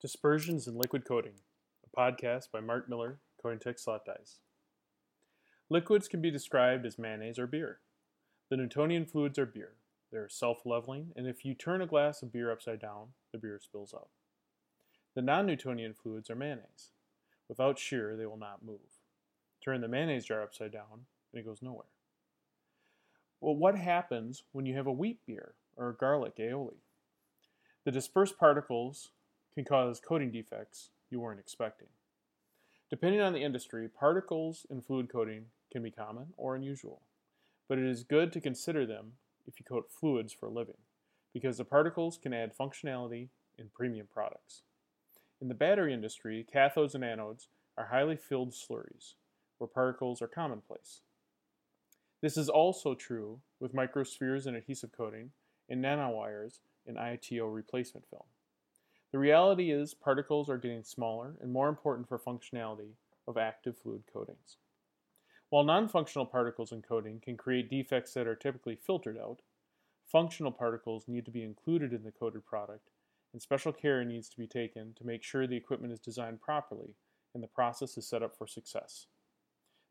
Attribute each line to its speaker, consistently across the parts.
Speaker 1: Dispersions in Liquid Coating, a podcast by Mark Miller, Tech Slot Dies. Liquids can be described as mayonnaise or beer. The Newtonian fluids are beer. They're self leveling, and if you turn a glass of beer upside down, the beer spills out. The non Newtonian fluids are mayonnaise. Without shear, they will not move. Turn the mayonnaise jar upside down, and it goes nowhere. Well, what happens when you have a wheat beer or a garlic aioli? The dispersed particles can cause coating defects you weren't expecting. Depending on the industry, particles in fluid coating can be common or unusual, but it is good to consider them if you coat fluids for a living, because the particles can add functionality in premium products. In the battery industry, cathodes and anodes are highly filled slurries, where particles are commonplace. This is also true with microspheres in adhesive coating and nanowires in ITO replacement film. The reality is particles are getting smaller and more important for functionality of active fluid coatings. While non-functional particles in coating can create defects that are typically filtered out, functional particles need to be included in the coated product and special care needs to be taken to make sure the equipment is designed properly and the process is set up for success.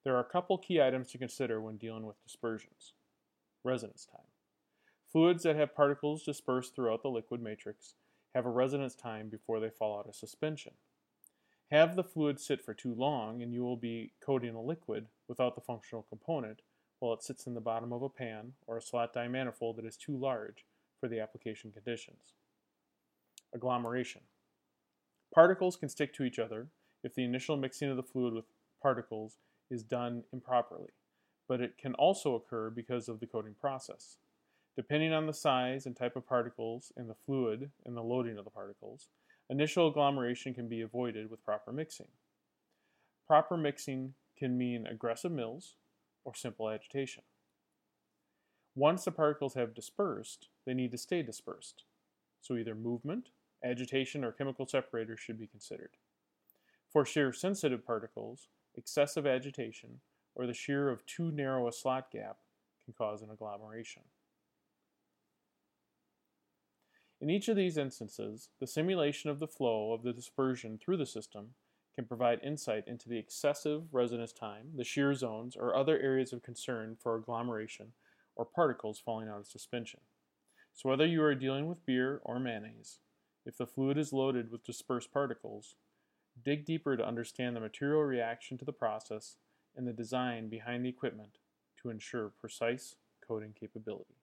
Speaker 1: There are a couple key items to consider when dealing with dispersions. Residence time. Fluids that have particles dispersed throughout the liquid matrix have a residence time before they fall out of suspension. Have the fluid sit for too long and you will be coating a liquid without the functional component while it sits in the bottom of a pan or a slot die manifold that is too large for the application conditions. Agglomeration. Particles can stick to each other if the initial mixing of the fluid with particles is done improperly, but it can also occur because of the coating process. Depending on the size and type of particles in the fluid and the loading of the particles, initial agglomeration can be avoided with proper mixing. Proper mixing can mean aggressive mills or simple agitation. Once the particles have dispersed, they need to stay dispersed. So either movement, agitation, or chemical separators should be considered. For shear sensitive particles, excessive agitation or the shear of too narrow a slot gap can cause an agglomeration. In each of these instances, the simulation of the flow of the dispersion through the system can provide insight into the excessive residence time, the shear zones, or other areas of concern for agglomeration or particles falling out of suspension. So whether you are dealing with beer or mayonnaise, if the fluid is loaded with dispersed particles, dig deeper to understand the material reaction to the process and the design behind the equipment to ensure precise coating capability.